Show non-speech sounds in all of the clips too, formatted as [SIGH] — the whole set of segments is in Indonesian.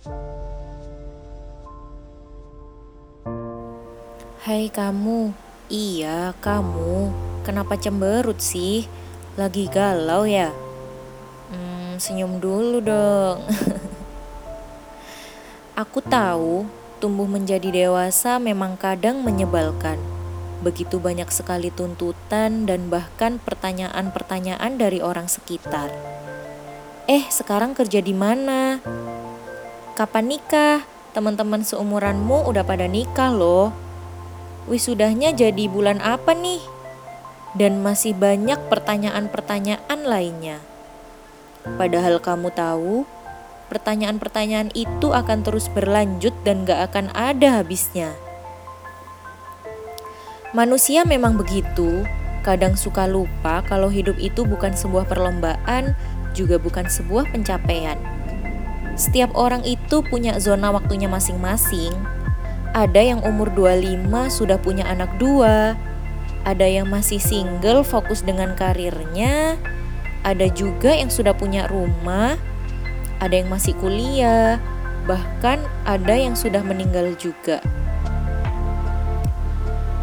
Hai kamu, iya kamu, kenapa cemberut sih? Lagi galau ya? Hmm, senyum dulu dong. [LAUGHS] Aku tahu, tumbuh menjadi dewasa memang kadang menyebalkan. Begitu banyak sekali tuntutan dan bahkan pertanyaan-pertanyaan dari orang sekitar. Eh, sekarang kerja di mana? Kapan nikah? Teman-teman seumuranmu udah pada nikah loh wisudahnya jadi bulan apa nih? Dan masih banyak pertanyaan-pertanyaan lainnya. Padahal kamu tahu, pertanyaan-pertanyaan itu akan terus berlanjut dan gak akan ada habisnya. Manusia memang begitu, kadang suka lupa kalau hidup itu bukan sebuah perlombaan, juga bukan sebuah pencapaian. Setiap orang itu punya zona waktunya masing-masing, ada yang umur 25 sudah punya anak dua, ada yang masih single fokus dengan karirnya, ada juga yang sudah punya rumah, ada yang masih kuliah, bahkan ada yang sudah meninggal juga.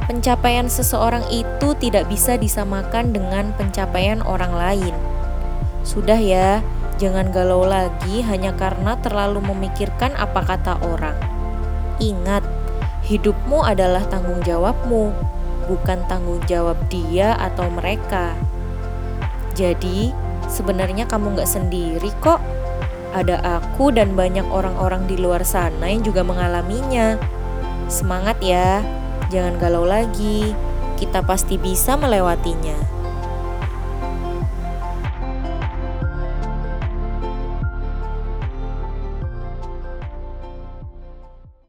Pencapaian seseorang itu tidak bisa disamakan dengan pencapaian orang lain. Sudah ya, jangan galau lagi hanya karena terlalu memikirkan apa kata orang. Ingat, hidupmu adalah tanggung jawabmu, bukan tanggung jawab dia atau mereka. Jadi, sebenarnya kamu gak sendiri kok. Ada aku dan banyak orang-orang di luar sana yang juga mengalaminya. Semangat ya, jangan galau lagi. Kita pasti bisa melewatinya.